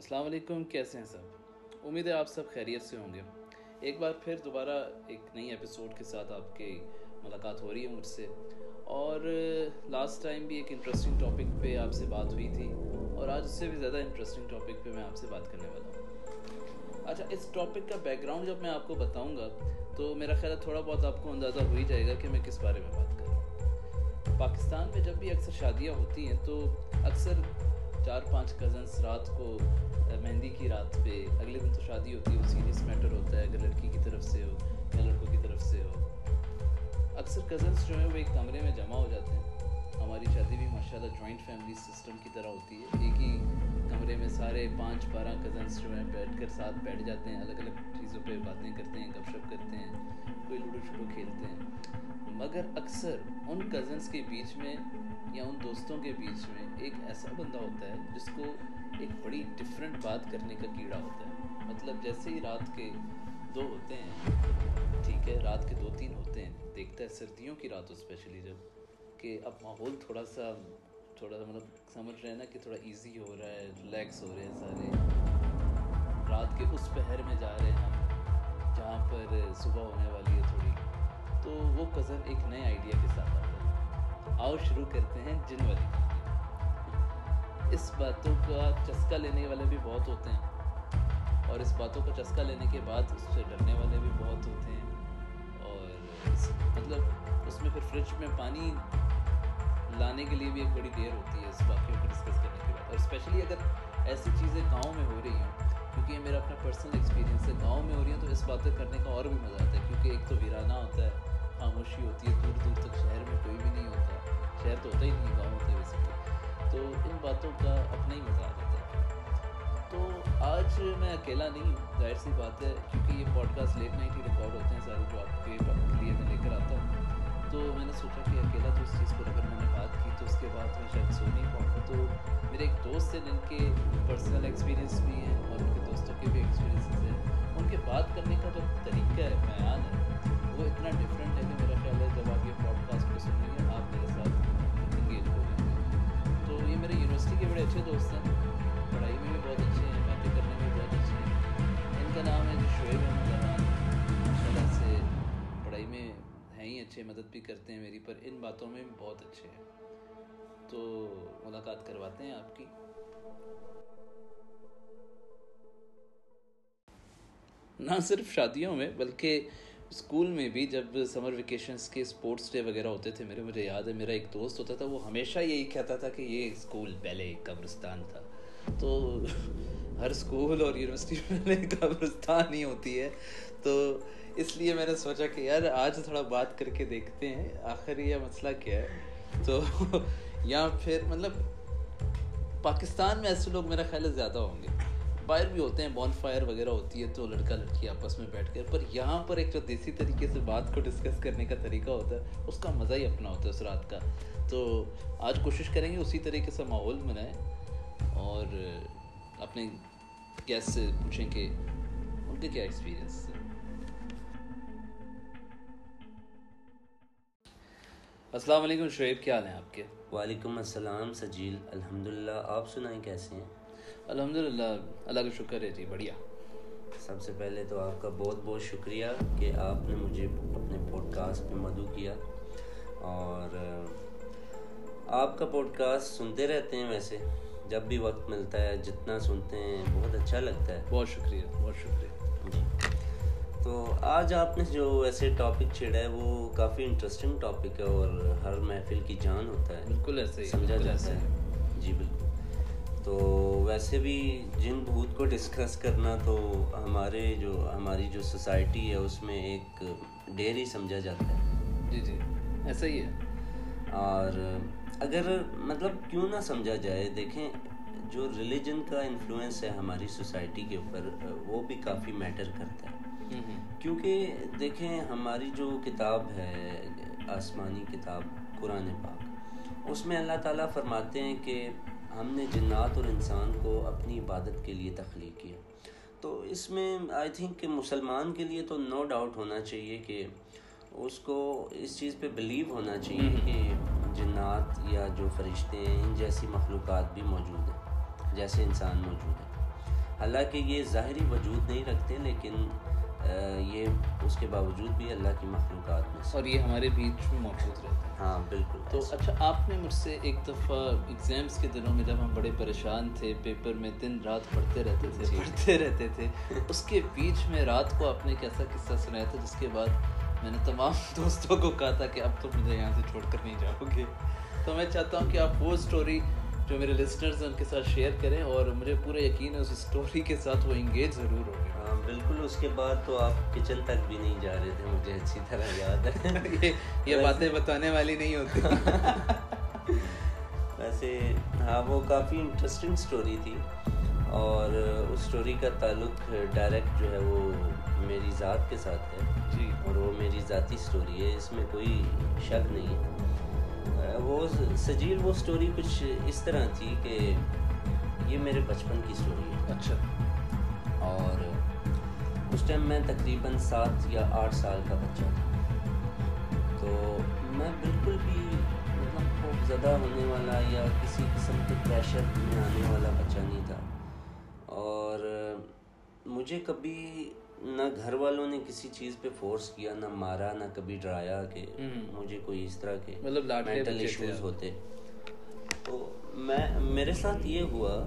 السلام علیکم، کیسے ہیں سب؟ امید ہے آپ سب خیریت سے ہوں گے۔ ایک بار پھر دوبارہ ایک نئی ایپیسوڈ کے ساتھ آپ کی ملاقات ہو رہی ہے مجھ سے۔ اور لاسٹ ٹائم بھی ایک انٹرسٹنگ ٹاپک پہ آپ سے بات ہوئی تھی، اور آج اس سے بھی زیادہ انٹرسٹنگ ٹاپک پہ میں آپ سے بات کرنے والا ہوں۔ اچھا اس ٹاپک کا بیک گراؤنڈ جب میں آپ کو بتاؤں گا، تو میرا خیال ہے تھوڑا بہت آپ کو اندازہ ہو ہی جائے گا کہ میں کس بارے میں بات کر رہا ہوں۔ پاکستان میں جب بھی اکثر شادیاں ہوتی ہیں، تو اکثر چار پانچ کزنس رات کو مہندی کی رات پہ اگلے دن تو شادی ہوتی ہے، وہ سیریس میٹر ہوتا ہے، اگر لڑکی کی طرف سے ہو یا لڑکوں کی طرف سے ہو۔ اکثر کزنس جو ہیں وہ ایک کمرے میں جمع ہو جاتے ہیں۔ ہماری شادی بھی ماشاء اللہ جوائنٹ فیملی سسٹم کی طرح ہوتی ہے۔ ایک ہی کمرے میں سارے پانچ بارہ کزنس جو ہیں بیٹھ کر ساتھ بیٹھ جاتے ہیں، الگ الگ چیزوں پہ باتیں کرتے ہیں، گپ شپ کرتے ہیں، کوئی لوڈو شوڈو کھیلتے ہیں۔ مگر اکثر ان کزنس کے بیچ میں یا ان دوستوں کے بیچ میں ایک ایسا بندہ ہوتا ہے جس کو ایک بڑی ڈفرینٹ بات کرنے کا کیڑا ہوتا ہے۔ مطلب جیسے ہی رات کے دو ہوتے ہیں، ٹھیک ہے، رات کے دو تین ہوتے ہیں، دیکھتا ہے سردیوں کی رات ہو اسپیشلی جبکہ اب ماحول تھوڑا سا تھوڑا سا مطلب سمجھ رہے ہیں نا کہ تھوڑا ایزی ہو رہا ہے ریلیکس ہو رہے ہیں سارے۔ رات کے اس پہر میں جا رہے ہیں ہم، جہاں پر صبح ہونے والی ہے تھوڑی۔ تو وہ کزن ایک نئے آئیڈیا کے ساتھ آتا ہے۔ آؤ شروع کرتے ہیں جن والی۔ اس باتوں کا چسکا لینے والے بھی بہت ہوتے ہیں۔ اور اس باتوں کا چسکا لینے کے بعد اس سے ڈرنے والے بھی بہت ہوتے ہیں۔ اور مطلب اس میں پھر فریج میں پانی لانے کے لیے بھی ایک بڑی دیر ہوتی ہے اس واقعوں کو ڈسکس کرنے کے بعد۔ اور اسپیشلی اگر ایسی چیزیں گاؤں میں ہو رہی ہیں، کیونکہ یہ میرا اپنا پرسنل ایکسپیرینس ہے، گاؤں میں ہو رہی ہیں تو اس باتیں کرنے کا اور بھی مزہ آتا ہے۔ کیونکہ ایک تو ویرانہ ہوتا ہے، خاموشی ہوتی ہے، دور دور تک شہر میں کوئی بھی نہیں ہوتا۔ شہر تو ہوتا ہی نہیں، گاؤں ہوتا ہے ویسے تو ان باتوں کا اپنا ہی مزہ آ جاتا ہے۔ تو آج میں اکیلا نہیں ہوں، ظاہر سی بات ہے، کیونکہ یہ پوڈ کاسٹ لیٹ نائٹ ہی ریکارڈ ہوتے ہیں سارے جو آپ کے لیے میں لے کر آتا ہوں۔ تو میں نے سوچا کہ اکیلا تو اس چیز پر اگر میں نے بات کی تو اس کے بعد میں شاید سو نہیں پاؤں۔ گا تو میرے ایک دوست ہیں جن کے پرسنل ایکسپیرینس بھی ہیں اور ان کے دوستوں کے بھی ایکسپیرینسز ہیں۔ ان کے بات کرنے کا جو طریقہ ہے، بیان ہے، وہ اتنا ڈفرینٹ ہے کہ میرا خیال ہے جب آپ یہ پوڈ کاسٹ کو سنیں گے کے بڑے اچھے دوست ہیں پڑھائی میں بھی بہت اچھے ہیں باتیں کرنے میں بہت اچھے ہیں ان کا نام ہے جو شعیب احمد رحمان ماشاء اللہ سے پڑھائی میں ہیں ہی اچھے مدد بھی کرتے ہیں میری پر ان باتوں میں بھی بہت اچھے ہیں تو ملاقات کرواتے ہیں آپ کی نہ صرف شادیوں میں بلکہ اسکول میں بھی جب سمر ویکیشنس کے اسپورٹس ڈے وغیرہ ہوتے تھے، میرے مجھے یاد ہے، میرا ایک دوست ہوتا تھا، وہ ہمیشہ یہی کہتا تھا کہ یہ اسکول پہلے ایک قبرستان تھا۔ تو ہر اسکول اور یونیورسٹی میں قبرستان ہی ہوتی ہے۔ تو اس لیے میں نے سوچا کہ یار، آج تھوڑا بات کر کے دیکھتے ہیں، آخر یہ مسئلہ کیا ہے۔ تو یا پھر مطلب پاکستان میں ایسے لوگ میرا خیال ہے زیادہ ہوں گے۔ باہر بھی ہوتے ہیں بون فائر وغیرہ ہوتی ہے تو لڑکا لڑکی آپس میں بیٹھ کر، پر یہاں پر ایک جو دیسی طریقے سے بات کو ڈسکس کرنے کا طریقہ ہوتا ہے، اس کا مزہ ہی اپنا ہوتا ہے اس رات کا۔ تو آج کوشش کریں گے اسی طریقے سے ماحول بنائیں اور اپنے گیس سے پوچھیں کہ ان کے کیا ایکسپیرئنس السلام علیکم شعیب، کیا حال ہیں آپ کے؟ وعلیکم السلام سجیل الحمد للہ آپ سنائیں کیسے ہیں؟ الحمد للہ اللہ کا شکر ہے جی بڑھیا۔ سب سے پہلے تو آپ کا بہت بہت شکریہ کہ آپ نے مجھے اپنے پوڈ کاسٹ میں مدعو کیا۔ اور آپ کا پوڈ کاسٹ سنتے رہتے ہیں ویسے جب بھی وقت ملتا ہے جتنا سنتے ہیں بہت اچھا لگتا ہے۔ بہت شکریہ بہت شکریہ۔ جی۔ تو آج آپ نے جو ایسے ٹاپک چھیڑا ہے وہ کافی انٹرسٹنگ ٹاپک ہے اور ہر محفل کی جان ہوتا ہے۔ بالکل ایسے ہی سمجھا جاتا ہے۔ جی بالکل۔ تو ویسے بھی جن بھوت کو ڈسکس کرنا تو ہمارے جو ہماری جو سوسائٹی ہے اس میں ایک ڈیر ہی سمجھا جاتا ہے۔ جی جی۔ ایسا ہی ہے۔ اور اگر مطلب کیوں نہ سمجھا جائے دیکھیں جو ریلیجن کا انفلوئنس ہے ہماری سوسائٹی کے اوپر وہ بھی کافی میٹر کرتا ہے۔ کیونکہ دیکھیں ہماری جو کتاب ہے آسمانی کتاب قرآن پاک اس میں اللہ تعالیٰ فرماتے ہیں کہ ہم نے جنات اور انسان کو اپنی عبادت کے لیے تخلیق کیا تو اس میں آئی تھنک کہ مسلمان کے لیے تو نو ڈاؤٹ ہونا چاہیے کہ اس کو اس چیز پہ بلیو ہونا چاہیے کہ جنات یا جو فرشتے ہیں ان جیسی مخلوقات بھی موجود ہیں جیسے انسان موجود ہیں۔ حالانکہ یہ ظاہری وجود نہیں رکھتے لیکن یہ اس کے باوجود بھی اللہ کی مخلوقات میں اور یہ ہمارے بیچ میں موجود رہتے ہیں۔ ہاں بالکل۔ تو اچھا آپ نے مجھ سے ایک دفعہ ایگزامس کے دنوں میں جب ہم بڑے پریشان تھے پیپر میں دن رات پڑھتے رہتے تھے جی۔ پڑھتے رہتے تھے اس کے بیچ میں رات کو آپ نے ایک ایسا قصہ سنایا تھا جس کے بعد میں نے تمام دوستوں کو کہا تھا کہ اب تو مجھے یہاں سے چھوڑ کر نہیں جاؤ گے۔ تو میں چاہتا ہوں کہ آپ وہ اسٹوری جو میرے لسنرز ہیں ان کے ساتھ شیئر کریں اور مجھے پورا یقین ہے اس اسٹوری کے ساتھ وہ انگیج ضرور ہو گے۔ ہاں بالکل اس کے بعد تو آپ کچن تک بھی نہیں جا رہے تھے مجھے اچھی طرح یاد ہے۔ یہ باتیں بتانے والی نہیں ہوتی۔ ویسے ہاں وہ کافی انٹرسٹنگ اسٹوری تھی۔ اور اس اسٹوری کا تعلق ڈائریکٹ جو ہے وہ میری ذات کے ساتھ ہے۔ جی۔ اور وہ میری ذاتی اسٹوری ہے اس میں کوئی شک نہیں۔ ہے وہ سجیل وہ سٹوری کچھ اس طرح تھی کہ یہ میرے بچپن کی سٹوری ہے۔ اچھا۔ اور اس ٹائم میں تقریباً سات یا آٹھ سال کا بچہ تھا۔ تو میں بالکل بھی مطلب خوف زدہ ہونے والا یا کسی قسم کے پریشر میں آنے والا بچہ نہیں تھا۔ اور مجھے کبھی نہ گھر والوں نے کسی چیز پہ فورس کیا نہ مارا نہ کبھی ڈرایا کہ مجھے کوئی اس طرح کے مطلب مینٹل ایشوز ہوتے۔ تو میں میرے ساتھ یہ ہوا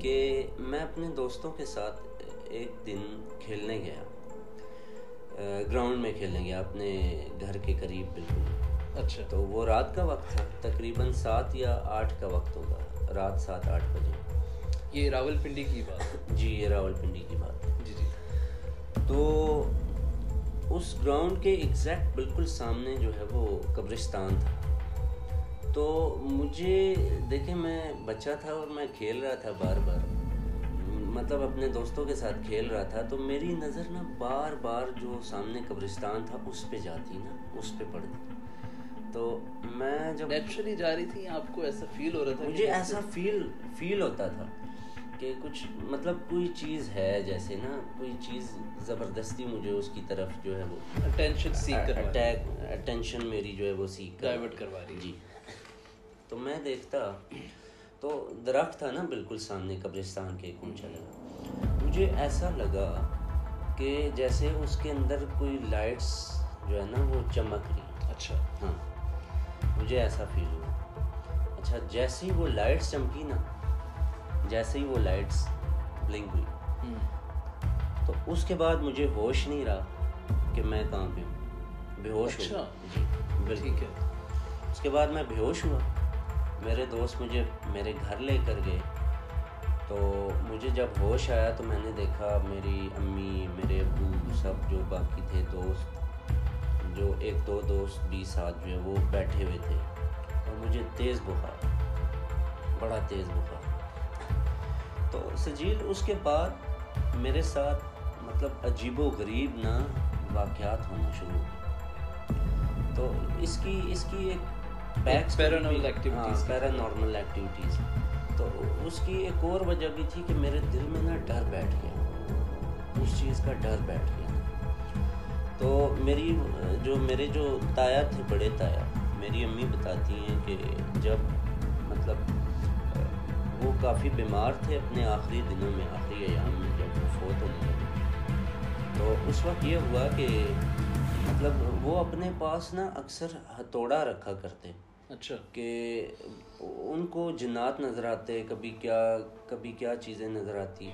کہ میں اپنے دوستوں کے ساتھ ایک دن کھیلنے گیا۔ گراؤنڈ میں کھیلنے گیا اپنے گھر کے قریب بالکل۔ اچھا۔ تو وہ رات کا وقت تھا تقریباً سات یا آٹھ کا وقت ہوگا۔ رات سات آٹھ بجے۔ یہ راول پنڈی کی بات۔ جی یہ راول پنڈی کی بات۔ تو اس گراؤنڈ کے ایگزیکٹ بالکل سامنے جو ہے وہ قبرستان تھا۔ تو مجھے دیکھیں میں بچہ تھا اور میں کھیل رہا تھا بار بار۔ مطلب اپنے دوستوں کے ساتھ کھیل رہا تھا تو میری نظر نا بار بار جو سامنے قبرستان تھا اس پہ جاتی نا اس پہ پڑتی۔ تو میں جب نیچرلی جا رہی تھی آپ کو ایسا فیل ہو رہا تھا مجھے ایسا فیل فیل ہوتا تھا۔ کہ کچھ مطلب کوئی چیز ہے جیسے نا کوئی چیز زبردستی مجھے اس کی طرف جو ہے وہ اٹینشن سیکھ اٹیک اٹینشن میری جو ہے وہ سیکھ ڈائیورٹ کروا رہی جی۔ تو میں دیکھتا تو درخت تھا نا بالکل سامنے قبرستان کے ایک اونچا لگا مجھے ایسا لگا کہ جیسے اس کے اندر کوئی لائٹس جو ہے نا وہ چمک رہی۔ اچھا۔ ہاں۔ مجھے ایسا فیل ہوا۔ اچھا جیسے ہی وہ لائٹس چمکی نا جیسے ہی وہ لائٹس بلنک ہوئی۔ تو اس کے بعد مجھے ہوش نہیں رہا کہ میں کہاں پہ ہوں۔ بے ہوش اچھا۔ جی بالکل۔ اس کے بعد میں بے ہوش ہوا۔ میرے دوست مجھے میرے گھر لے کر گئے۔ تو مجھے جب ہوش آیا تو میں نے دیکھا میری امی میرے ابو سب جو باقی تھے دوست جو ایک دو دوست بھی ساتھ جو ہے وہ بیٹھے ہوئے تھے۔ اور مجھے تیز بخار بڑا تیز بخار۔ تو سجیل اس کے بعد میرے ساتھ مطلب عجیب و غریب نہ واقعات ہونا شروع ہوئے۔ تو اس کی اس کی ایک بیک پیرا نارمل ایکٹیویٹیز تو اس کی ایک اور وجہ بھی تھی کہ میرے دل میں نا ڈر بیٹھ گیا۔ اس چیز کا ڈر بیٹھ گیا۔ تو میری جو میرے جو تایا تھے بڑے تایا میری امی بتاتی ہیں کہ جب مطلب وہ کافی بیمار تھے اپنے آخری دنوں میں آخری ایام میں جب وہ فوت ہونے لگے۔ تو اس وقت یہ ہوا کہ مطلب وہ اپنے پاس نا اکثر ہتھوڑا رکھا کرتے۔ اچھا۔ کہ ان کو جنات نظر آتے کبھی کیا کبھی کیا چیزیں نظر آتی۔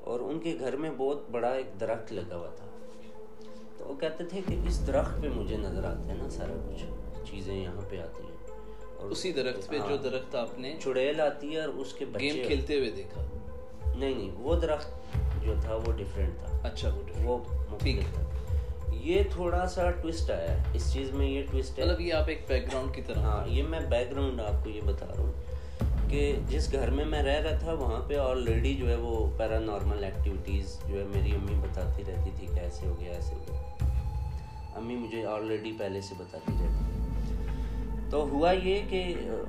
اور ان کے گھر میں بہت بڑا ایک درخت لگا ہوا تھا۔ تو وہ کہتے تھے کہ اس درخت پہ مجھے نظر آتے ہیں نا سارا کچھ چیزیں یہاں پہ آتی ہیں۔ اسی درخت پہ جو ہاں۔ درخت آپ نے چڑیل آتی ہے اور اس کے گیم کھیلتے ہوئے دیکھا۔ نہیں نہیں وہ درخت جو تھا وہ ڈیفرنٹ تھا۔ اچھا وہ ٹھیک۔ تھا۔ یہ تھوڑا سا ٹوسٹ آیا اس چیز میں یہ ٹوسٹ ہے۔ مطلب یہ آپ ایک بیک گراؤنڈ کی طرح۔ ہاں یہ میں بیک گراؤنڈ آپ کو یہ بتا رہا ہوں کہ جس گھر میں میں رہ رہا تھا وہاں پہ آلریڈی جو ہے وہ پیرا نارمل ایکٹیویٹیز جو ہے میری امی بتاتی رہتی تھی کہ ایسے ہو گیا ایسے ہو گیا۔ امی مجھے آلریڈی پہلے سے بتاتی رہتی تو ہوا یہ کہ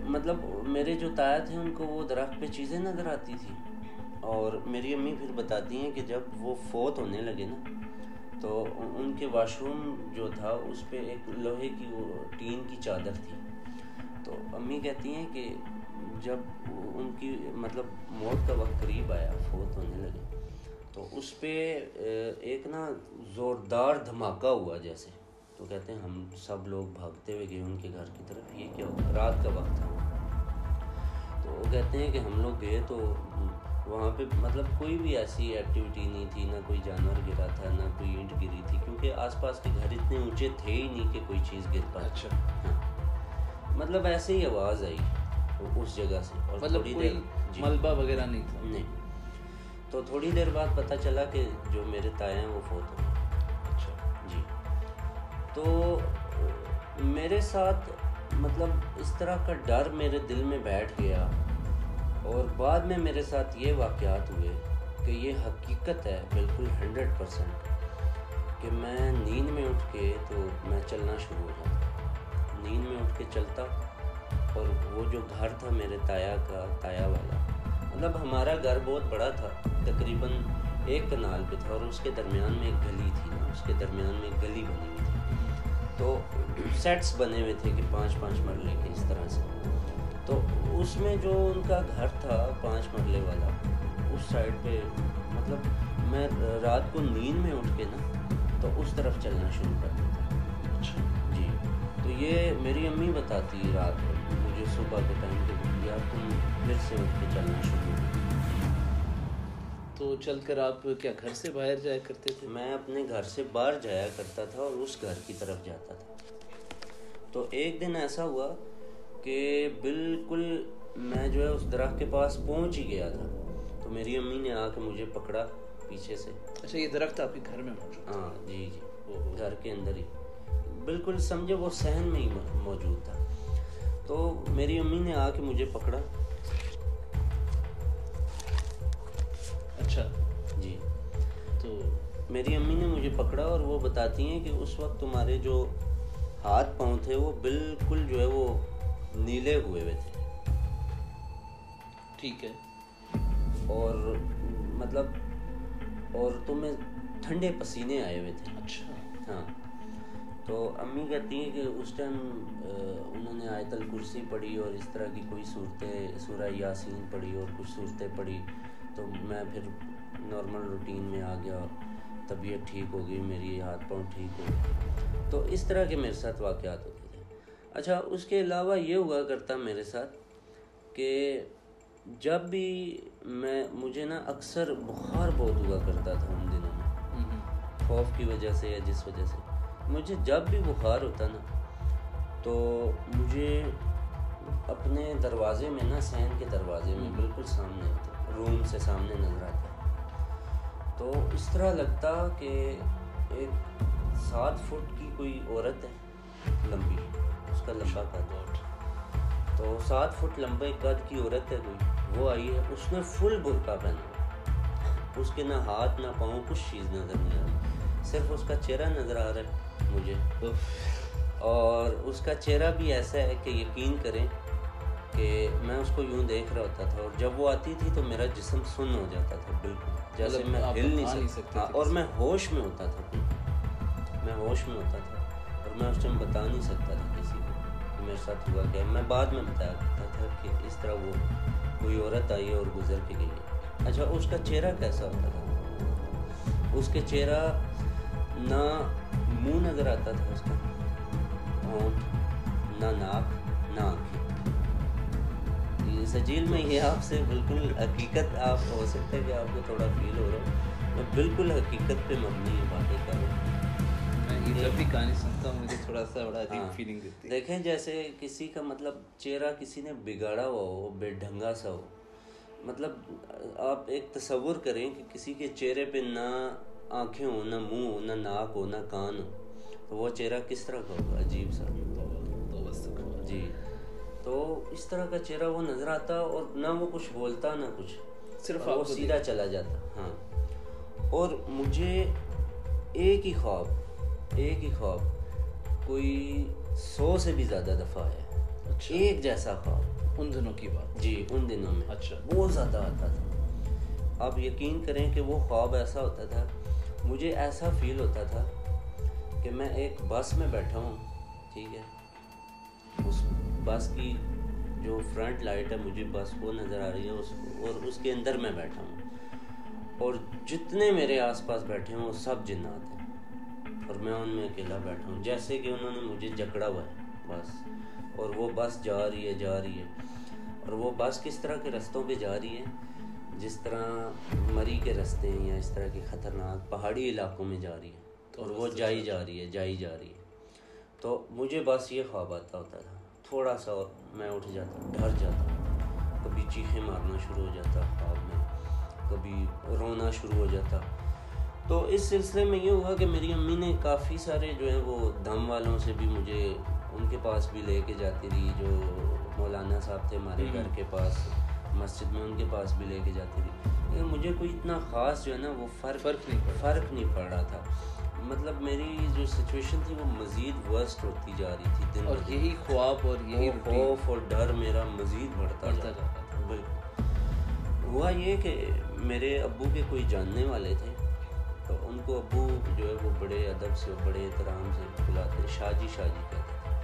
مطلب میرے جو تایا تھے، ان کو وہ درخت پہ چیزیں نظر آتی تھی اور میری امی پھر بتاتی ہیں کہ جب وہ فوت ہونے لگے نا، تو ان کے واش روم جو تھا، اس پہ ایک لوہے کی وہ ٹین کی چادر تھی۔ تو امی کہتی ہیں کہ جب ان کی مطلب موت کا وقت قریب آیا، فوت ہونے لگے، تو اس پہ ایک نا زوردار دھماکہ ہوا جیسے۔ تو کہتے ہیں ہم سب لوگ بھاگتے ہوئے گئے ان کے گھر کی طرف یہ کیا ہوا؟ رات کا وقت تھا۔ تو وہ کہتے ہیں کہ ہم لوگ گئے تو وہاں پہ مطلب کوئی بھی ایسی ایکٹیویٹی نہیں تھی نہ کوئی جانور گرا تھا نہ کوئی اینٹ گری تھی کیونکہ آس پاس کے گھر اتنے اونچے تھے ہی نہیں کہ کوئی چیز گر پائے۔ اچھا۔ ہاں۔ مطلب ایسے ہی آواز آئی اس جگہ سے اور مطلب کوئی جی۔ ملبہ وغیرہ نہیں تھا۔ نہیں۔ تو تھوڑی دیر بعد پتہ چلا کہ جو میرے تائے ہیں وہ فوت ہو تو میرے ساتھ مطلب اس طرح کا ڈر میرے دل میں بیٹھ گیا اور بعد میں میرے ساتھ یہ واقعات ہوئے کہ یہ حقیقت ہے بالکل ہنڈریڈ پرسینٹ کہ میں نیند میں اٹھ کے تو میں چلنا شروع ہو جاتا، نیند میں اٹھ کے چلتا اور وہ جو گھر تھا میرے تایا کا، تایا والا مطلب ہمارا گھر بہت بڑا تھا، تقریباً ایک کنال پہ تھا اور اس کے درمیان میں ایک گلی تھی، اس کے درمیان میں ایک گلی بنی۔ تو سیٹس بنے ہوئے تھے کہ پانچ پانچ مرلے کے اس طرح سے۔ تو اس میں جو ان کا گھر تھا پانچ مرلے والا اس سائڈ پہ مطلب میں رات کو نیند میں اٹھ کے نا تو اس طرف چلنا شروع کر دیتا۔ اچھا۔ جی۔ تو یہ میری امی بتاتی رات کو مجھے صبح کے ٹائم پہ یار تم پھر سے اٹھ کے چلنا شروع۔ تو چل کر آپ کیا گھر سے باہر جایا کرتے تھے؟ میں اپنے گھر سے باہر جایا کرتا تھا اور اس گھر کی طرف جاتا تھا۔ تو ایک دن ایسا ہوا کہ بالکل میں جو ہے اس درخت کے پاس پہنچ ہی گیا تھا۔ تو میری امی نے آ کے مجھے پکڑا پیچھے سے۔ اچھا یہ درخت آپ کے گھر میں موجود ہاں جی جی۔ گھر کے اندر ہی۔ بالکل سمجھے وہ سہن میں ہی موجود تھا۔ تو میری امی نے آ کے مجھے پکڑا۔ اچھا۔ جی۔ تو میری امی نے مجھے پکڑا اور وہ بتاتی ہیں کہ اس وقت تمہارے جو ہاتھ پاؤں تھے وہ بالکل جو ہے وہ نیلے ہوئے ہوئے تھے۔ ٹھیک ہے۔ اور مطلب اور تمہیں ٹھنڈے پسینے آئے ہوئے تھے۔ اچھا۔ ہاں۔ تو امی کہتی ہیں کہ اس ٹائم انہوں نے آیت الکرسی پڑھی اور اس طرح کی کوئی صورتیں سورہ یاسین پڑھی اور کچھ صورتیں پڑھی۔ تو میں پھر نارمل روٹین میں آ گیا طبیعت ٹھیک ہو گئی میری ہاتھ پاؤں ٹھیک ہو گئی تو اس طرح کے میرے ساتھ واقعات ہوتے اچھا اس کے علاوہ یہ ہوا کرتا میرے ساتھ کہ جب بھی میں مجھے نا اکثر بخار بہت ہوا کرتا تھا ان دنوں میں۔ خوف کی وجہ سے یا جس وجہ سے۔ مجھے جب بھی بخار ہوتا نا تو مجھے اپنے دروازے میں نا سین کے دروازے میں بالکل سامنے روم سے سامنے نظر آتا تو اس طرح لگتا کہ ایک سات فٹ کی کوئی عورت ہے، لمبی، اس کا لمبا قد۔ تو سات فٹ لمبے قد کی عورت ہے کوئی، وہ آئی ہے، اس نے فل برقع پہنا۔ اس کے نہ ہاتھ، نہ پاؤں، کچھ چیز نظر نہیں آ رہی۔ صرف اس کا چہرہ نظر آ رہا ہے مجھے۔ اور اس کا چہرہ بھی ایسا ہے کہ یقین کریں کہ میں اس کو یوں دیکھ رہا ہوتا تھا اور جب وہ آتی تھی تو میرا جسم سن ہو جاتا تھا بالکل۔ جیسے مطلب میں ہل نہیں سکتا اور میں ہوش میں ہوتا تھا۔ میں ہوش میں ہوتا تھا اور میں اس ٹائم بتا نہیں سکتا تھا کسی کو کہ میرے ساتھ ہوا کیا۔ میں بعد میں بتایا کرتا تھا کہ اس طرح وہ کوئی عورت آئی ہے اور گزر کے گئی۔ ہے اچھا اس کا چہرہ کیسا ہوتا تھا؟ اس کے چہرہ نہ منہ نظر آتا تھا اس کا ہونٹ نہ ناک نہ آنکھیں۔ سجیل میں یہ آپ سے بالکل حقیقت آپ ہو سکتا ہے کہ آپ کو تھوڑا فیل ہو رہا ہو۔ میں بالکل حقیقت پہ مبنی ہے باتیں کر رہا ہوں۔ جب بھی کہانی سنتا ہوں مجھے تھوڑا سا بڑا عجیب فیلنگ ہاں۔ دیتی دیکھیں جیسے کسی کا مطلب چہرہ کسی نے بگاڑا ہوا ہو بے ڈھنگا سا ہو۔ مطلب آپ ایک تصور کریں کہ کسی کے چہرے پہ نہ آنکھیں ہوں نہ منہ ہو نہ ناک ہو نہ کان ہو تو وہ چہرہ کس طرح کا ہوگا؟ عجیب سا۔ جی۔ تو اس طرح کا چہرہ وہ نظر آتا اور نہ وہ کچھ بولتا نہ کچھ صرف وہ سیدھا چلا جاتا ہاں۔ اور مجھے ایک ہی خواب ایک ہی خواب کوئی سو سے بھی زیادہ دفعہ ہے اچھا۔ ایک جیسا خواب۔ ان دنوں کی بات۔ جی ان دنوں میں۔ اچھا۔ بہت زیادہ آتا تھا۔ آپ یقین کریں کہ وہ خواب ایسا ہوتا تھا مجھے ایسا فیل ہوتا تھا کہ میں ایک بس میں بیٹھا ہوں ٹھیک ہے؟ اس بس کی جو فرنٹ لائٹ ہے مجھے بس وہ نظر آ رہی ہے، اس اور اس کے اندر میں بیٹھا ہوں۔ اور جتنے میرے آس پاس بیٹھے ہیں وہ سب جنات ہیں۔ اور میں ان میں اکیلا بیٹھا ہوں، جیسے کہ انہوں نے مجھے جکڑا ہوا ہے، بس۔ اور وہ بس جا رہی ہے، جا رہی ہے۔ اور وہ بس کس طرح کے رستوں پہ جا رہی ہے؟ جس طرح مری کے رستے ہیں یا اس طرح کی خطرناک پہاڑی علاقوں میں جا رہی ہے۔ اور وہ جائی جا رہی ہے، جائی جا رہی ہے۔ تو مجھے بس یہ خواب آتا ہوتا تھا۔ تھوڑا سا اور میں اٹھ جاتا ڈر جاتا۔ کبھی چیخیں مارنا شروع ہو جاتا خواب میں کبھی رونا شروع ہو جاتا۔ تو اس سلسلے میں یہ ہوا کہ میری امی نے کافی سارے جو ہیں وہ دم والوں سے بھی مجھے ان کے پاس بھی لے کے جاتی رہی جو مولانا صاحب تھے ہمارے گھر کے پاس مسجد میں ان کے پاس بھی لے کے جاتی رہی۔ مجھے کوئی اتنا خاص جو ہے نا وہ فرق فرق نہیں فرق نہیں پڑ رہا تھا۔ مطلب میری جو سچویشن تھی وہ مزید ورسٹ ہوتی جا رہی تھی دن اور یہی خواب اور یہی خوف اور ڈر میرا مزید بڑھتا جاتا تھا۔ بالکل۔ ہوا یہ کہ میرے ابو کے کوئی جاننے والے تھے تو ان کو ابو جو ہے وہ بڑے ادب سے بڑے احترام سے بلاتے شاجی شاجی کہتے۔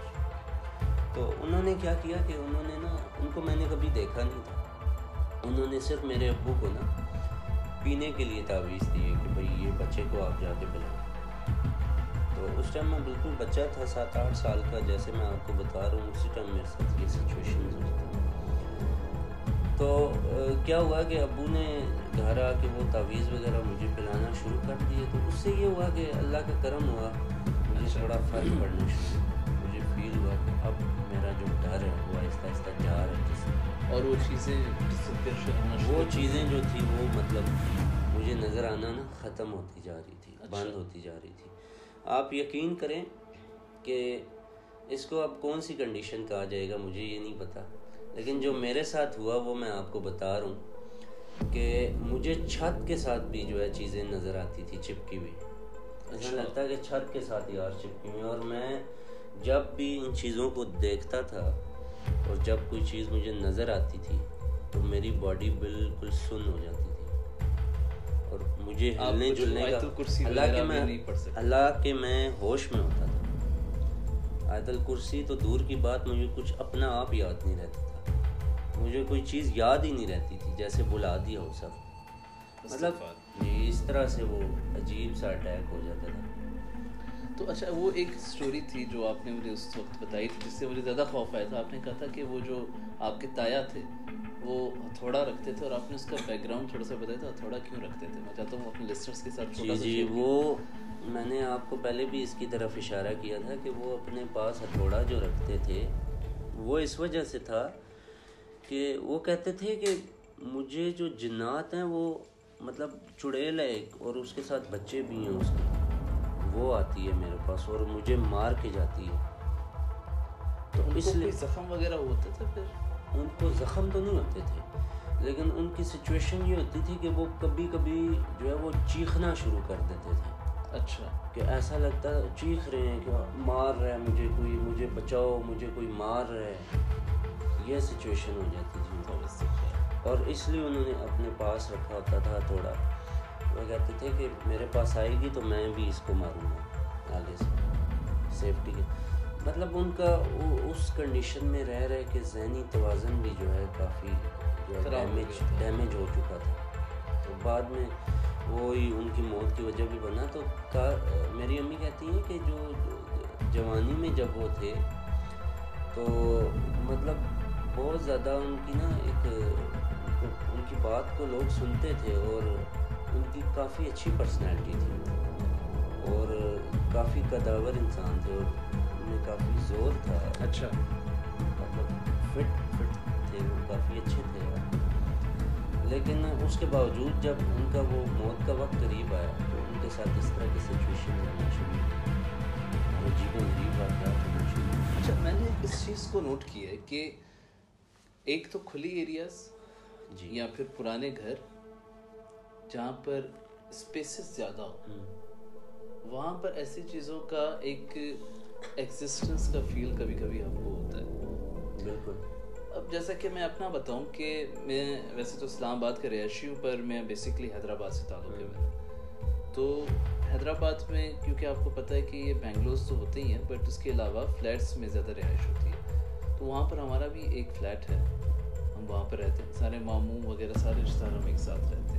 تو انہوں نے کیا کیا کہ انہوں نے نا ان کو میں نے کبھی دیکھا نہیں تھا۔ انہوں نے صرف میرے ابو کو نا پینے کے لیے تعویذ دی ہے کہ بھائی یہ بچے کو آپ جا کے پلائیں تو اس ٹائم میں بالکل بچہ تھا سات آٹھ سال کا جیسے میں آپ کو بتا رہا ہوں اسی ٹائم میرے ساتھ یہ سچویشن تو کیا ہوا کہ ابو نے گھر آ کے وہ تعویذ وغیرہ مجھے پلانا شروع کر دیے؟ تو اس سے یہ ہوا کہ اللہ کا کرم ہوا مجھے تھوڑا فرق پڑنا شروع مجھے فیل ہوا کہ اب میرا جو ڈر ہے وہ آہستہ آہستہ جا رہا ہے۔ جس اور وہ چیزیں وہ چیزیں جو تھی وہ مطلب مجھے نظر آنا نا ختم ہوتی جا رہی تھی اچھا۔ بند ہوتی جا رہی تھی۔ آپ یقین کریں کہ اس کو اب کون سی کنڈیشن کہا جائے گا مجھے یہ نہیں پتا۔ لیکن جو میرے ساتھ ہوا وہ میں آپ کو بتا رہا ہوں کہ مجھے چھت کے ساتھ بھی جو ہے چیزیں نظر آتی تھی چپکی ہوئی۔ ایسا اچھا۔ لگتا ہے کہ چھت کے ساتھ یار چپکی ہوئی اور میں جب بھی ان چیزوں کو دیکھتا تھا اور جب کوئی چیز مجھے نظر آتی تھی تو میری باڈی بالکل سن ہو جاتی تھی۔ اور مجھے ہلنے جلنے کا اللہ کے میں اللہ کے میں ہوش میں ہوتا تھا۔ آیت الکرسی تو دور کی بات مجھے کچھ اپنا آپ یاد نہیں رہتا تھا۔ مجھے کوئی چیز یاد ہی نہیں رہتی تھی جیسے بلا دیا ہو سب۔ مطلب اس طرح سے وہ عجیب سا اٹیک ہو جاتا تھا۔ تو اچھا وہ ایک سٹوری تھی جو آپ نے مجھے اس وقت بتائی تھی جس سے مجھے زیادہ خوف آیا تھا۔ آپ نے کہا تھا کہ وہ جو آپ کے تایا تھے وہ ہتھوڑا رکھتے تھے اور آپ نے اس کا بیک گراؤنڈ تھوڑا سا بتایا تھا ہتھوڑا کیوں رکھتے تھے؟ میں چاہتا ہوں اپنے لسٹرس کے ساتھ جی جی وہ میں نے آپ کو پہلے بھی اس کی طرف اشارہ کیا تھا کہ وہ اپنے پاس ہتھوڑا جو رکھتے تھے وہ اس وجہ سے تھا کہ وہ کہتے تھے کہ مجھے جو جنات ہیں وہ مطلب چڑیل ہے اور اس کے ساتھ بچے بھی ہیں اس کے۔ وہ آتی ہے میرے پاس اور مجھے مار کے جاتی ہے۔ تو اس لیے زخم وغیرہ ہوتے تھے پھر؟ ان کو زخم تو نہیں ہوتے تھے لیکن ان کی سچویشن یہ ہوتی تھی کہ وہ کبھی کبھی جو ہے وہ چیخنا شروع کر دیتے تھے۔ اچھا۔ کہ ایسا لگتا ہے چیخ رہے ہیں کہ مار رہا ہے مجھے کوئی مجھے بچاؤ مجھے کوئی مار رہا ہے۔ یہ سچویشن ہو جاتی تھی۔ اور اس لیے انہوں نے اپنے پاس رکھا ہوتا تھا تھوڑا۔ وہ کہتے تھے کہ میرے پاس آئے گی تو میں بھی اس کو ماروں گا آگے سے سیفٹی کے۔ مطلب ان کا اس کنڈیشن میں رہ رہے کہ ذہنی توازن بھی جو ہے کافی جو ڈیمیج ڈیمیج ہو چکا تھا۔ تو بعد میں وہی ان کی موت کی وجہ بھی بنا۔ تو میری امی کہتی ہیں کہ جو جوانی میں جب وہ تھے تو مطلب بہت زیادہ ان کی نا ایک ان کی بات کو لوگ سنتے تھے اور ان کی کافی اچھی پرسنالٹی تھی اور کافی قداور انسان تھے اور ان میں کافی زور تھا۔ اچھا۔ مطلب فٹ فٹ تھے وہ کافی اچھے تھے۔ لیکن اس کے باوجود جب ان کا وہ موت کا وقت قریب آیا تو ان کے ساتھ اس طرح کی سچویشن ہونا شروع اور عجیب و غریب واقعات ہونا شروع اچھا میں نے اس چیز کو نوٹ کیا ہے کہ ایک تو کھلی ایریاز جی۔ یا پھر پرانے گھر جہاں پر اسپیسز زیادہ ہو وہاں پر ایسی چیزوں کا ایک ایگزسٹنس کا فیل کبھی کبھی آپ کو ہوتا ہے۔ بالکل۔ اب جیسا کہ میں اپنا بتاؤں کہ میں ویسے تو اسلام آباد کا رہائشی ہوں پر میں بیسکلی حیدرآباد سے تعلق ہے میرا تو حیدرآباد میں کیونکہ آپ کو پتہ ہے کہ یہ بینگلورس تو ہوتے ہی ہیں بٹ اس کے علاوہ فلیٹس میں زیادہ رہائش ہوتی ہے۔ تو وہاں پر ہمارا بھی ایک فلیٹ ہے۔ ہم وہاں پر رہتے ہیں۔ سارے ماموں وغیرہ سارے رشتہ دار ہم ایک ساتھ رہتے ہیں۔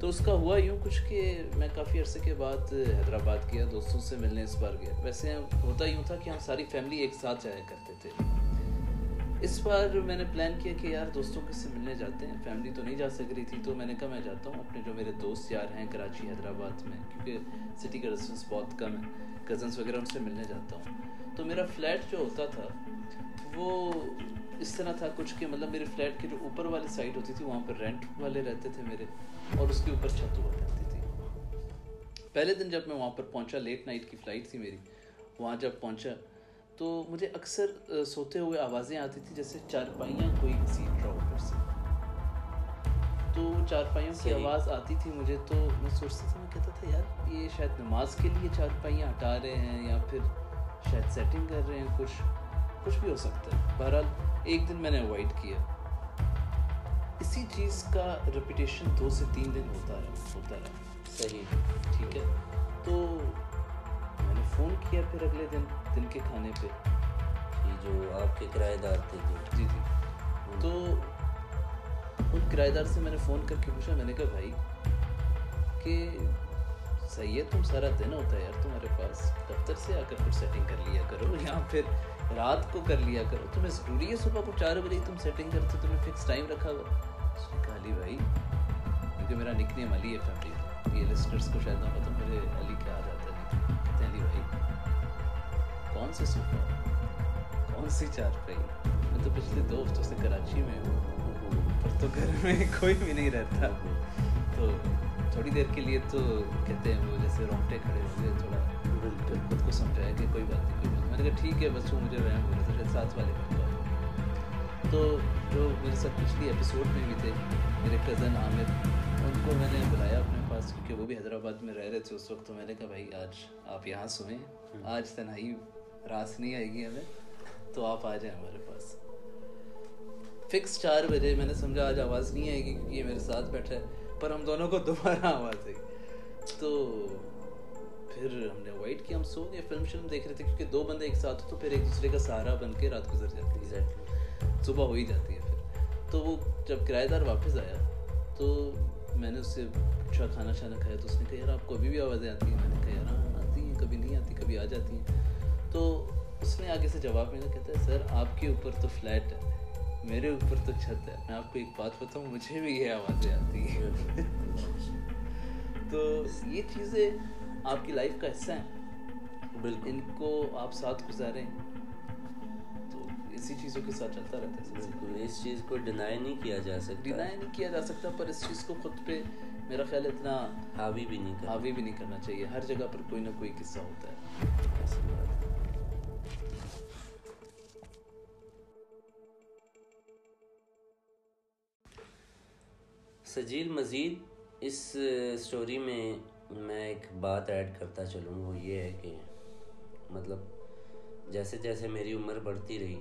تو اس کا ہوا یوں کچھ کہ میں کافی عرصے کے بعد حیدرآباد گیا، دوستوں سے ملنے اس بار گیا۔ ویسے ہوتا یوں تھا کہ ہم ساری فیملی ایک ساتھ جایا کرتے تھے۔ اس بار میں نے پلان کیا کہ یار دوستوں کے سے ملنے جاتے ہیں فیملی تو نہیں جا سک رہی تھی، تو میں نے کہا میں جاتا ہوں۔ اپنے جو میرے دوست یار ہیں کراچی، حیدرآباد میں، کیونکہ سٹی کا ڈسٹینس بہت کم ہے۔ کزنس وغیرہ ان سے ملنے جاتا ہوں۔ تو میرا فلیٹ جو ہوتا تھا، وہ اس طرح تھا کچھ کہ مطلب میرے فلیٹ کی جو اوپر والی سائڈ ہوتی تھی وہاں پر رینٹ والے رہتے تھے میرے اور اس کے اوپر چھت ہوا کرتی تھی۔ پہلے دن جب میں وہاں پر پہنچا لیٹ نائٹ کی فلائٹ تھی میری وہاں جب پہنچا تو مجھے اکثر سوتے ہوئے آوازیں آتی تھیں جیسے چارپائیاں کوئی گھسیٹ رہا اوپر سے۔ تو چارپائیوں کی آواز آتی تھی مجھے تو میں سوچتا تھا میں کہتا تھا یار یہ شاید نماز کے لیے چارپائیاں ہٹا رہے ہیں یا پھر شاید سیٹنگ کر رہے ہیں کچھ کچھ بھی ہو سکتا ہے۔ بہرحال ایک دن میں نے اوائڈ کیا۔ اسی چیز کا ریپیٹیشن دو سے تین دن ہوتا رہا ہوتا رہا۔ صحیح ٹھیک ہے۔ تو میں نے فون کیا پھر اگلے دن دن کے کھانے پہ۔ جو آپ کے کرایہ دار تھے جی جی جی۔ تو ان کرایہ دار سے میں نے فون کر کے پوچھا میں نے کہا بھائی کہ صحیح ہے تم سارا دن ہوتا ہے یار تمہارے پاس دفتر سے آ کر کچھ سیٹنگ کر لیا کرو۔ یا پھر رات کو کر لیا کرو۔ تمہیں ضروری ہے صبح کو چار بجے تم سیٹنگ کرتے تمہیں فکس ٹائم رکھا ہوا۔ اس نے کہا، علی بھائی، کیونکہ میرا نک نیم علی ہے فیملی یہ لسٹرس کو شاید نہ پتہ میرے علی کیا آ جاتا ہے۔ کہتے ہیں، علی بھائی، کون سے صبح کون سی چار پائی میں تو پچھلے دو ہفتوں سے کراچی میں ہوں، پر تو گھر میں کوئی بھی نہیں رہتا۔ تو تھوڑی دیر کے لیے تو کہتے ہیں وہ جیسے رونگٹے کھڑے ہوئے، تھوڑا خود کو سمجھایا کہ کوئی بات نہیں، کوئی میں نے کہا، ٹھیک ہے، بس وہ مجھے رحم ہو رہا تھا ساتھ والے کا ہوا تو جو میرے ساتھ پچھلی ایپیسوڈ میں بھی تھے، میرے کزن عامر، ان کو میں نے بلایا اپنے پاس، کیونکہ وہ بھی حیدرآباد میں رہ رہے تھے اس وقت، تو میں نے کہا، بھائی، آج آپ یہاں سوئیں، آج تنہائی راس نہیں آئے گی ہمیں، تو آپ آ جائیں ہمارے پاس. فکس چار بجے، میں نے سمجھا، آج آواز نہیں آئے گی کیونکہ یہ میرے ساتھ بیٹھا ہے، پر ہم دونوں کو دوبارہ آواز آئی۔ تو پھر ہم نے وائٹ کیا ہم سو گئے فلم شلم دیکھ رہے تھے کیونکہ دو بندے ایک ساتھ ہو تو پھر ایک دوسرے کا سہارا بن کے رات گزر جاتی ہے۔ صبح ہو ہی جاتی ہے پھر۔ تو وہ جب کرایہ دار واپس آیا تو میں نے اس سے پوچھا کھانا شانا کھایا؟ تو اس نے کہا یار آپ کو ابھی بھی آوازیں آتی ہیں؟ میں نے کہا یار ہاں آتی ہیں کبھی نہیں آتی کبھی آ جاتی ہیں۔ تو اس نے آگے سے جواب میں کہتا ہے سر آپ کے اوپر تو فلیٹ ہے میرے اوپر تو چھت ہے۔ میں آپ کو ایک بات بتاؤں مجھے بھی یہ آوازیں آتی ہیں۔ تو یہ چیزیں آپ کی لائف کا حصہ ہیں۔ بالکل۔ ان کو آپ ساتھ گزاریں۔ تو اسی چیزوں کے ساتھ چلتا رہتا ہے۔ بالکل اس چیز کو ڈینائی نہیں کیا جا سکتا۔ ڈینائی نہیں کیا جا سکتا پر اس چیز کو خود پہ میرا خیال اتنا حاوی بھی نہیں حاوی بھی نہیں کرنا چاہیے۔ ہر جگہ پر کوئی نہ کوئی قصہ ہوتا ہے۔ سجیل مزید اس سٹوری میں میں ایک بات ایڈ کرتا چلوں وہ یہ ہے کہ مطلب جیسے جیسے میری عمر بڑھتی رہی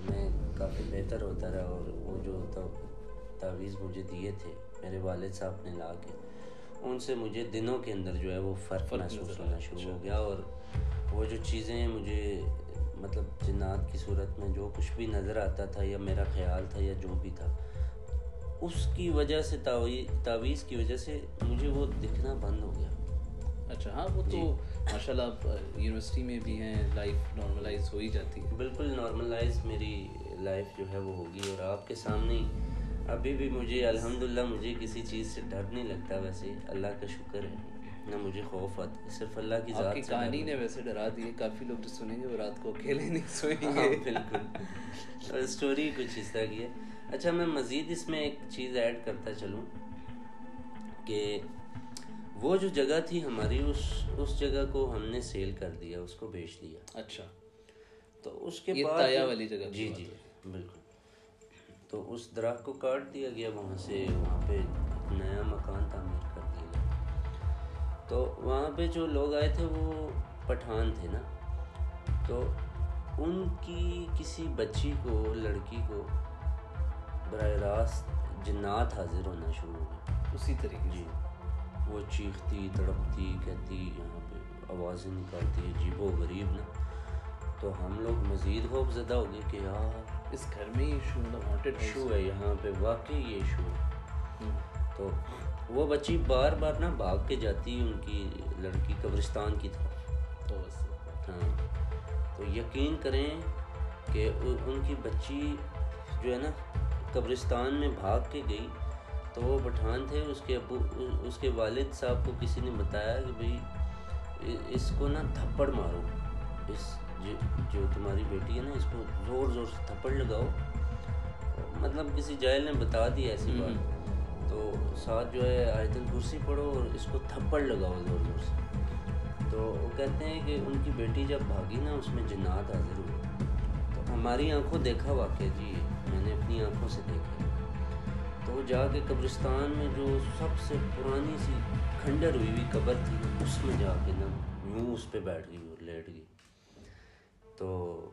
میں کافی بہتر ہوتا رہا اور وہ جو تعویذ مجھے دیے تھے میرے والد صاحب نے لا کے ان سے مجھے دنوں کے اندر جو ہے وہ فرق محسوس ہونا شروع ہو گیا اور وہ جو چیزیں مجھے مطلب جنات کی صورت میں جو کچھ بھی نظر آتا تھا یا میرا خیال تھا یا جو بھی تھا اس کی وجہ سے تعویذ کی وجہ سے مجھے وہ دکھنا بند ہو گیا۔ اچھا ہاں وہ تو جی۔ ماشاء اللہ یونیورسٹی میں بھی ہیں لائف نارملائز ہو ہی جاتی ہے۔ بالکل نارملائز میری لائف جو ہے وہ ہوگی اور آپ کے سامنے ابھی بھی مجھے الحمدللہ مجھے کسی چیز سے ڈر نہیں لگتا ویسے۔ اللہ کا شکر ہے نہ مجھے خوف آتا صرف اللہ کی ذات کی کہانی نے ویسے ڈرا دی کافی لوگ جو سنیں گے وہ رات کو اکیلے نہیں سوئیں گے۔ ہاں، بالکل اسٹوری کچھ اس طرح کی ہے۔ اچھا میں مزید اس میں ایک چیز ایڈ کرتا چلوں کہ وہ جو جگہ تھی ہماری اس اس جگہ کو ہم نے سیل کر دیا اس کو بیچ دیا۔ اچھا۔ تو اس کے بعد والی جگہ جی جی بالکل۔ تو اس درخت کو کاٹ دیا گیا وہاں سے وہاں پہ نیا مکان تعمیر کر دیا گیا۔ تو وہاں پہ جو لوگ آئے تھے وہ پٹھان تھے نا۔ تو ان کی کسی بچی کو لڑکی کو براہ راست جنات حاضر ہونا شروع ہو گئے۔ اسی طریقے جی۔ وہ چیختی تڑپتی کہتی یہاں پہ آوازیں نکالتی عجیب و غریب نا۔ تو ہم لوگ مزید خوف زدہ ہو گئے کہ یار اس گھر میں یہ ایشو ایشو ہے۔ یہاں پہ واقعی یہ ایشو ہے۔ تو وہ بچی بار بار نا بھاگ کے جاتی ان کی لڑکی قبرستان کی طرف۔ ہاں۔ تو یقین کریں کہ ان کی بچی جو ہے نا قبرستان میں بھاگ کے گئی تو وہ پٹھان تھے۔ اس کے ابو اس کے والد صاحب کو کسی نے بتایا کہ بھائی اس کو نا تھپڑ مارو۔ اس جو تمہاری بیٹی ہے نا اس کو زور زور سے تھپڑ لگاؤ۔ مطلب کسی جائل نے بتا دی ایسی بات۔ تو ساتھ جو ہے آیت الکرسی پڑھو اور اس کو تھپڑ لگاؤ زور زور سے۔ تو وہ کہتے ہیں کہ ان کی بیٹی جب بھاگی نا اس میں جنات حاضر ہوئے تو ہماری آنکھوں دیکھا واقعہ جی۔ میں نے اپنی آنکھوں سے دیکھا تو جا کے قبرستان میں جو سب سے پرانی سی کھنڈر ہوئی ہوئی قبر تھی، اس میں جا کے نا یوں اس پہ بیٹھ گئی اور لیٹ گئی۔ تو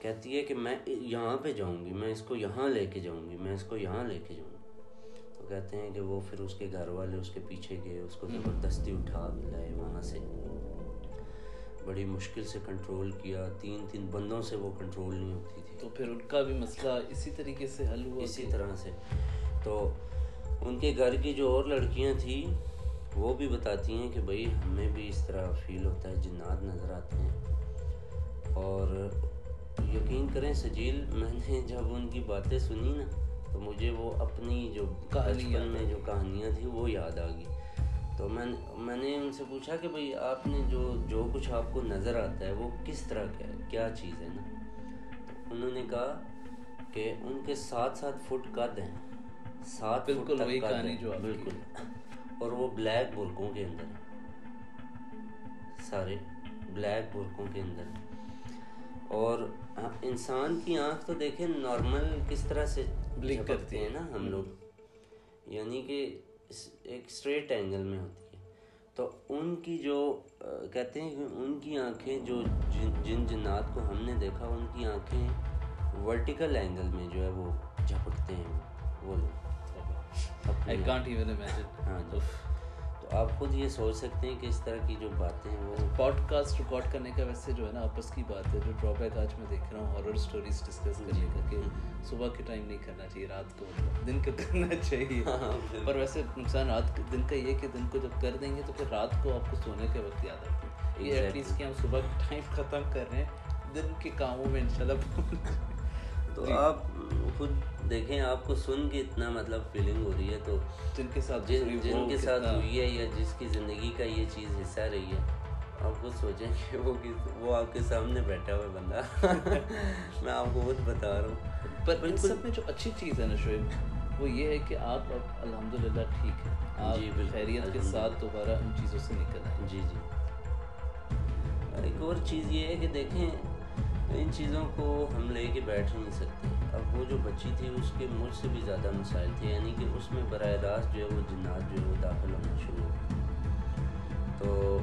کہتی ہے کہ میں یہاں پہ جاؤں گی، میں اس کو یہاں لے کے جاؤں گی، میں اس کو یہاں لے کے جاؤں گی۔ تو کہتے ہیں کہ وہ پھر اس کے گھر والے اس کے پیچھے گئے، اس کو زبردستی اٹھا لائے وہاں سے۔ بڑی مشکل سے کنٹرول کیا تین تین بندوں سے وہ کنٹرول نہیں ہوتی تھی۔ تو پھر ان کا بھی مسئلہ اسی طریقے سے حل ہوا اسی طرح سے۔ تو ان کے گھر کی جو اور لڑکیاں تھیں وہ بھی بتاتی ہیں کہ بھائی ہمیں بھی اس طرح فیل ہوتا ہے جنات نظر آتے ہیں۔ اور یقین کریں سجیل میں نے جب ان کی باتیں سنی نا تو مجھے وہ اپنی جو بچپن میں جو کہانیاں تھیں وہ یاد آ گئی۔ تو میں میں نے ان سے پوچھا کہ بھائی آپ نے جو جو کچھ آپ کو نظر آتا ہے وہ کس طرح کا ہے؟ کیا چیز ہے نا؟ تو انہوں نے کہا کہ ان کے ساتھ ساتھ فٹ قد ہیں۔ سات بالکل وہی کہانی جو بالکل۔ اور وہ بلیک برقوں کے اندر سارے بلیک برقوں کے اندر اور انسان کی آنکھ تو دیکھیں نارمل کس طرح سے بلک کرتے ہیں نا ہم لوگ؟ یعنی کہ ایک اسٹریٹ اینگل میں ہوتی ہے۔ تو ان کی جو کہتے ہیں کہ ان کی آنکھیں جو جن جن جنات کو ہم نے دیکھا ان کی آنکھیں ورٹیکل اینگل میں جو ہے وہ جھپکتے ہیں وہ لوگ۔ ہاں جی۔ آپ خود یہ سوچ سکتے ہیں کہ اس طرح کی جو باتیں ہیں وہ پوڈ کاسٹ ریکارڈ کرنے کا ویسے جو ہے نا آپس کی بات ہے جو ڈرا بیک آج میں دیکھ رہا ہوں ہارر سٹوریز ڈسکس کرنے کا کہ صبح کے ٹائم نہیں کرنا چاہیے رات کو دن کا کرنا چاہیے۔ ہاں، پر ویسے نقصان رات دن کا یہ کہ دن کو جب کر دیں گے تو پھر رات کو آپ کو سونے کے وقت یاد ہے یہ ایٹ لیسٹ کہ ہم صبح کے ٹائم ختم کر رہے ہیں دن کے کاموں میں ان شاء اللہ تو آپ خود دیکھیں آپ کو سن کے اتنا مطلب فیلنگ ہو رہی ہے تو جن کے ساتھ جن جن کے ساتھ ہوئی ہے یا جس کی زندگی کا یہ چیز حصہ رہی ہے آپ خود سوچیں کہ وہ وہ آپ کے سامنے بیٹھا ہوا بندہ۔ میں آپ کو خود بتا رہا ہوں۔ پر ان سب میں جو اچھی چیز ہے نا شعیب وہ یہ ہے کہ آپ اب الحمد للہ ٹھیک ہے آپ جی خیریت کے ساتھ دوبارہ ان چیزوں سے نکل آئے۔ جی جی۔ ایک اور چیز یہ ہے کہ دیکھیں ان چیزوں کو ہم لے کے بیٹھ نہیں سکتے۔ اب وہ جو بچی تھی، اس کے مجھ سے بھی زیادہ مسائل تھے یعنی کہ اس میں براہ راست جو ہے وہ جنات جو ہے وہ داخل ہونا شروع ہو تو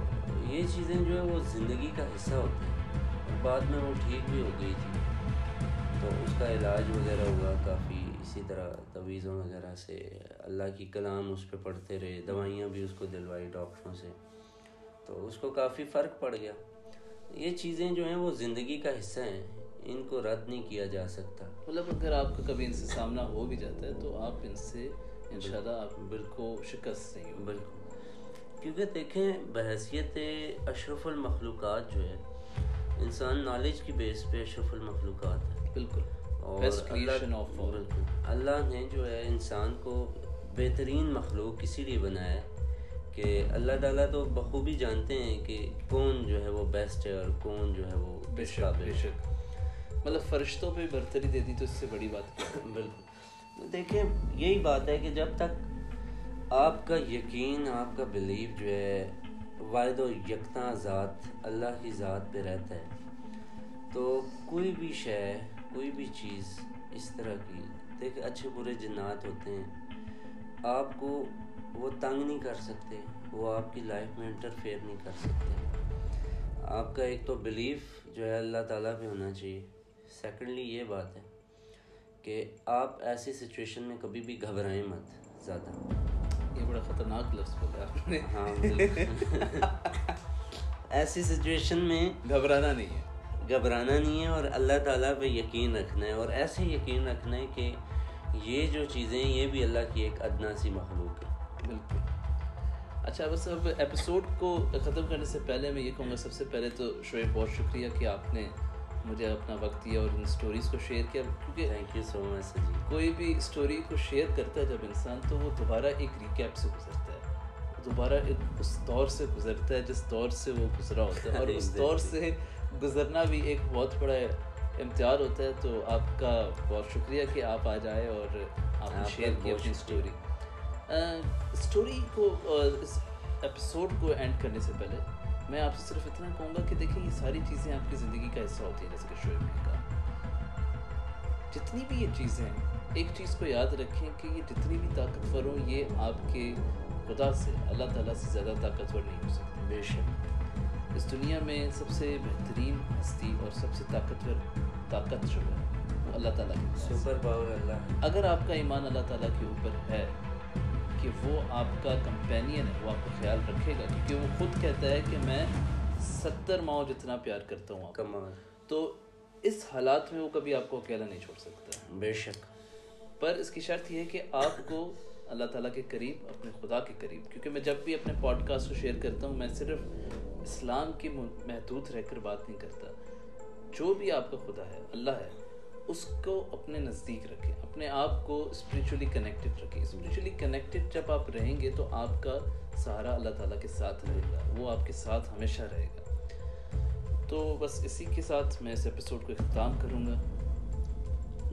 یہ چیزیں جو ہے وہ زندگی کا حصہ ہوتی ہیں۔ بعد میں وہ ٹھیک بھی ہو گئی تھی۔ تو اس کا علاج وغیرہ ہوا، کافی اسی طرح تویزوں وغیرہ سے۔ اللہ کی کلام اس پہ پڑھتے رہے، دوائیاں بھی اس کو دلوائی ڈاکٹروں سے۔ تو اس کو کافی فرق پڑ گیا۔ یہ چیزیں جو ہیں وہ زندگی کا حصہ ہیں ان کو رد نہیں کیا جا سکتا۔ مطلب اگر آپ کا کبھی ان سے سامنا ہو بھی جاتا ہے تو آپ ان سے انشاءاللہ آپ بالکل شکست نہیں ہو بالکل۔ کیونکہ دیکھیں بحثیت اشرف المخلوقات جو ہے انسان نالج کی بیس پہ اشرف المخلوقات ہے بالکل۔ اور اللہ بالکل۔ اللہ نے جو ہے انسان کو بہترین مخلوق اسی لیے بنایا ہے کہ اللہ تعالیٰ تو بخوبی جانتے ہیں کہ کون جو ہے وہ بیسٹ ہے اور کون جو ہے وہ بے شک بے شک۔ مطلب فرشتوں پہ برتری دے دی تو اس سے بڑی بات بالکل۔ دیکھیں یہی بات ہے کہ جب تک آپ کا یقین آپ کا بلیو جو ہے واحد و یکتا ذات اللہ کی ذات پہ رہتا ہے تو کوئی بھی شے کوئی بھی چیز اس طرح کی دیکھ اچھے برے جنات ہوتے ہیں۔ آپ کو وہ تنگ نہیں کر سکتے وہ آپ کی لائف میں انٹرفیئر نہیں کر سکتے۔ آپ کا ایک تو بلیف جو ہے اللہ تعالیٰ پہ ہونا چاہیے۔ سیکنڈلی یہ بات ہے کہ آپ ایسی سچویشن میں کبھی بھی گھبرائیں مت زیادہ۔ یہ بڑا خطرناک لفظ بولا آپ نے۔ ہاں ایسی سچویشن میں گھبرانا نہیں ہے۔ گھبرانا نہیں ہے اور اللہ تعالیٰ پہ یقین رکھنا ہے اور ایسے یقین رکھنا ہے کہ یہ جو چیزیں یہ بھی اللہ کی ایک ادنا سی مخلوق ہے۔ اچھا بس اب ایپیسوڈ کو ختم کرنے سے پہلے میں یہ کہوں گا سب سے پہلے تو شعیب بہت شکریہ کہ آپ نے مجھے اپنا وقت دیا اور ان اسٹوریز کو شیئر کیا۔ کیونکہ تھینک یو سو مچ جی۔ کوئی بھی اسٹوری کو شیئر کرتا ہے جب انسان تو وہ دوبارہ ایک ریکیپ سے گزرتا ہے۔ دوبارہ ایک اس دور سے گزرتا ہے جس دور سے وہ گزرا ہوتا ہے۔ اور اس دور سے گزرنا بھی ایک بہت بڑا امتحان ہوتا ہے۔ تو آپ کا بہت شکریہ کہ آپ آ جائے اور آپ نے شیئر کی اپنی اسٹوری اسٹوری کو اس ایپیسوڈ کو اینڈ کرنے سے پہلے میں آپ سے صرف اتنا کہوں گا کہ دیکھیں یہ ساری چیزیں آپ کی زندگی کا حصہ ہوتی ہیں جیسے کہ شعیب نے کہا۔ جتنی بھی یہ چیزیں ہیں ایک چیز کو یاد رکھیں کہ یہ جتنی بھی طاقتور ہوں یہ آپ کے خدا سے اللہ تعالیٰ سے زیادہ طاقتور نہیں ہو سکتے۔ بے شک۔ اس دنیا میں سب سے بہترین ہستی اور سب سے طاقتور طاقت جو ہے وہ اللہ تعالیٰ کی سپر پاور اللہ اگر آپ کا ایمان اللہ تعالیٰ کے اوپر ہے کہ وہ آپ کا کمپینین ہے وہ آپ کا خیال رکھے گا کیونکہ وہ خود کہتا ہے کہ میں ستر ماؤں جتنا پیار کرتا ہوں کمال۔ تو اس حالات میں وہ کبھی آپ کو اکیلا نہیں چھوڑ سکتا۔ بے شک۔ پر اس کی شرط یہ ہے کہ آپ کو اللہ تعالیٰ کے قریب اپنے خدا کے قریب کیونکہ میں جب بھی اپنے پوڈ کاسٹ کو شیئر کرتا ہوں میں صرف اسلام کے محدود رہ کر بات نہیں کرتا۔ جو بھی آپ کا خدا ہے اللہ ہے اس کو اپنے نزدیک رکھیں اپنے آپ کو اسپریچولی کنیکٹڈ رکھیں۔ اسپریچولی کنیکٹڈ جب آپ رہیں گے تو آپ کا سہارا اللہ تعالیٰ کے ساتھ رہے گا وہ آپ کے ساتھ ہمیشہ رہے گا۔ تو بس اسی کے ساتھ میں اس ایپیسوڈ کو اختتام کروں گا۔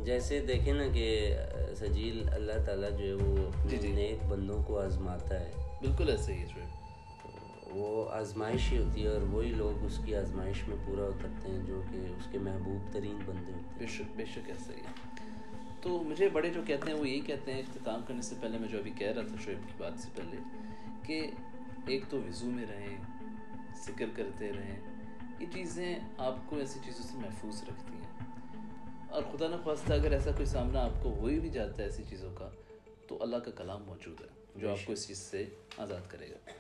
جیسے دیکھیں نا کہ سجیل اللہ تعالیٰ جو ہے وہ جی جی۔ نیک بندوں کو آزماتا ہے۔ بالکل ایسے ہی ہے۔ وہ آزمائش ہی ہوتی ہے اور وہی لوگ اس کی آزمائش میں پورا اترتے ہیں جو کہ اس کے محبوب ترین بندے ہوتے ہیں۔ بے شک بے شک ایسا ہی تو مجھے بڑے جو کہتے ہیں وہ یہی کہتے ہیں اختتام کرنے سے پہلے میں جو ابھی کہہ رہا تھا شعیب کی بات سے پہلے کہ ایک تو وضو میں رہیں ذکر کرتے رہیں یہ چیزیں آپ کو ایسی چیزوں سے محفوظ رکھتی ہیں۔ اور خدا نخواستہ اگر ایسا کوئی سامنا آپ کو ہو ہی بھی جاتا ہے ایسی چیزوں کا تو اللہ کا کلام موجود ہے جو آپ کو اس چیز سے آزاد کرے گا۔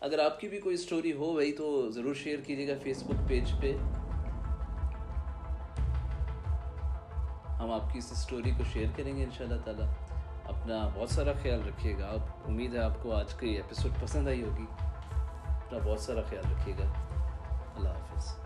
اگر آپ کی بھی کوئی اسٹوری ہو بھائی تو ضرور شیئر کیجیے گا فیس بک پیج پہ۔ ہم آپ کی اس اسٹوری کو شیئر کریں گے ان شاء اللہ تعالیٰ۔ اپنا بہت سارا خیال رکھیے گا۔ آپ امید ہے آپ کو آج کی ایپیسوڈ پسند آئی ہوگی۔ اپنا بہت سارا خیال رکھیے گا۔ اللہ حافظ۔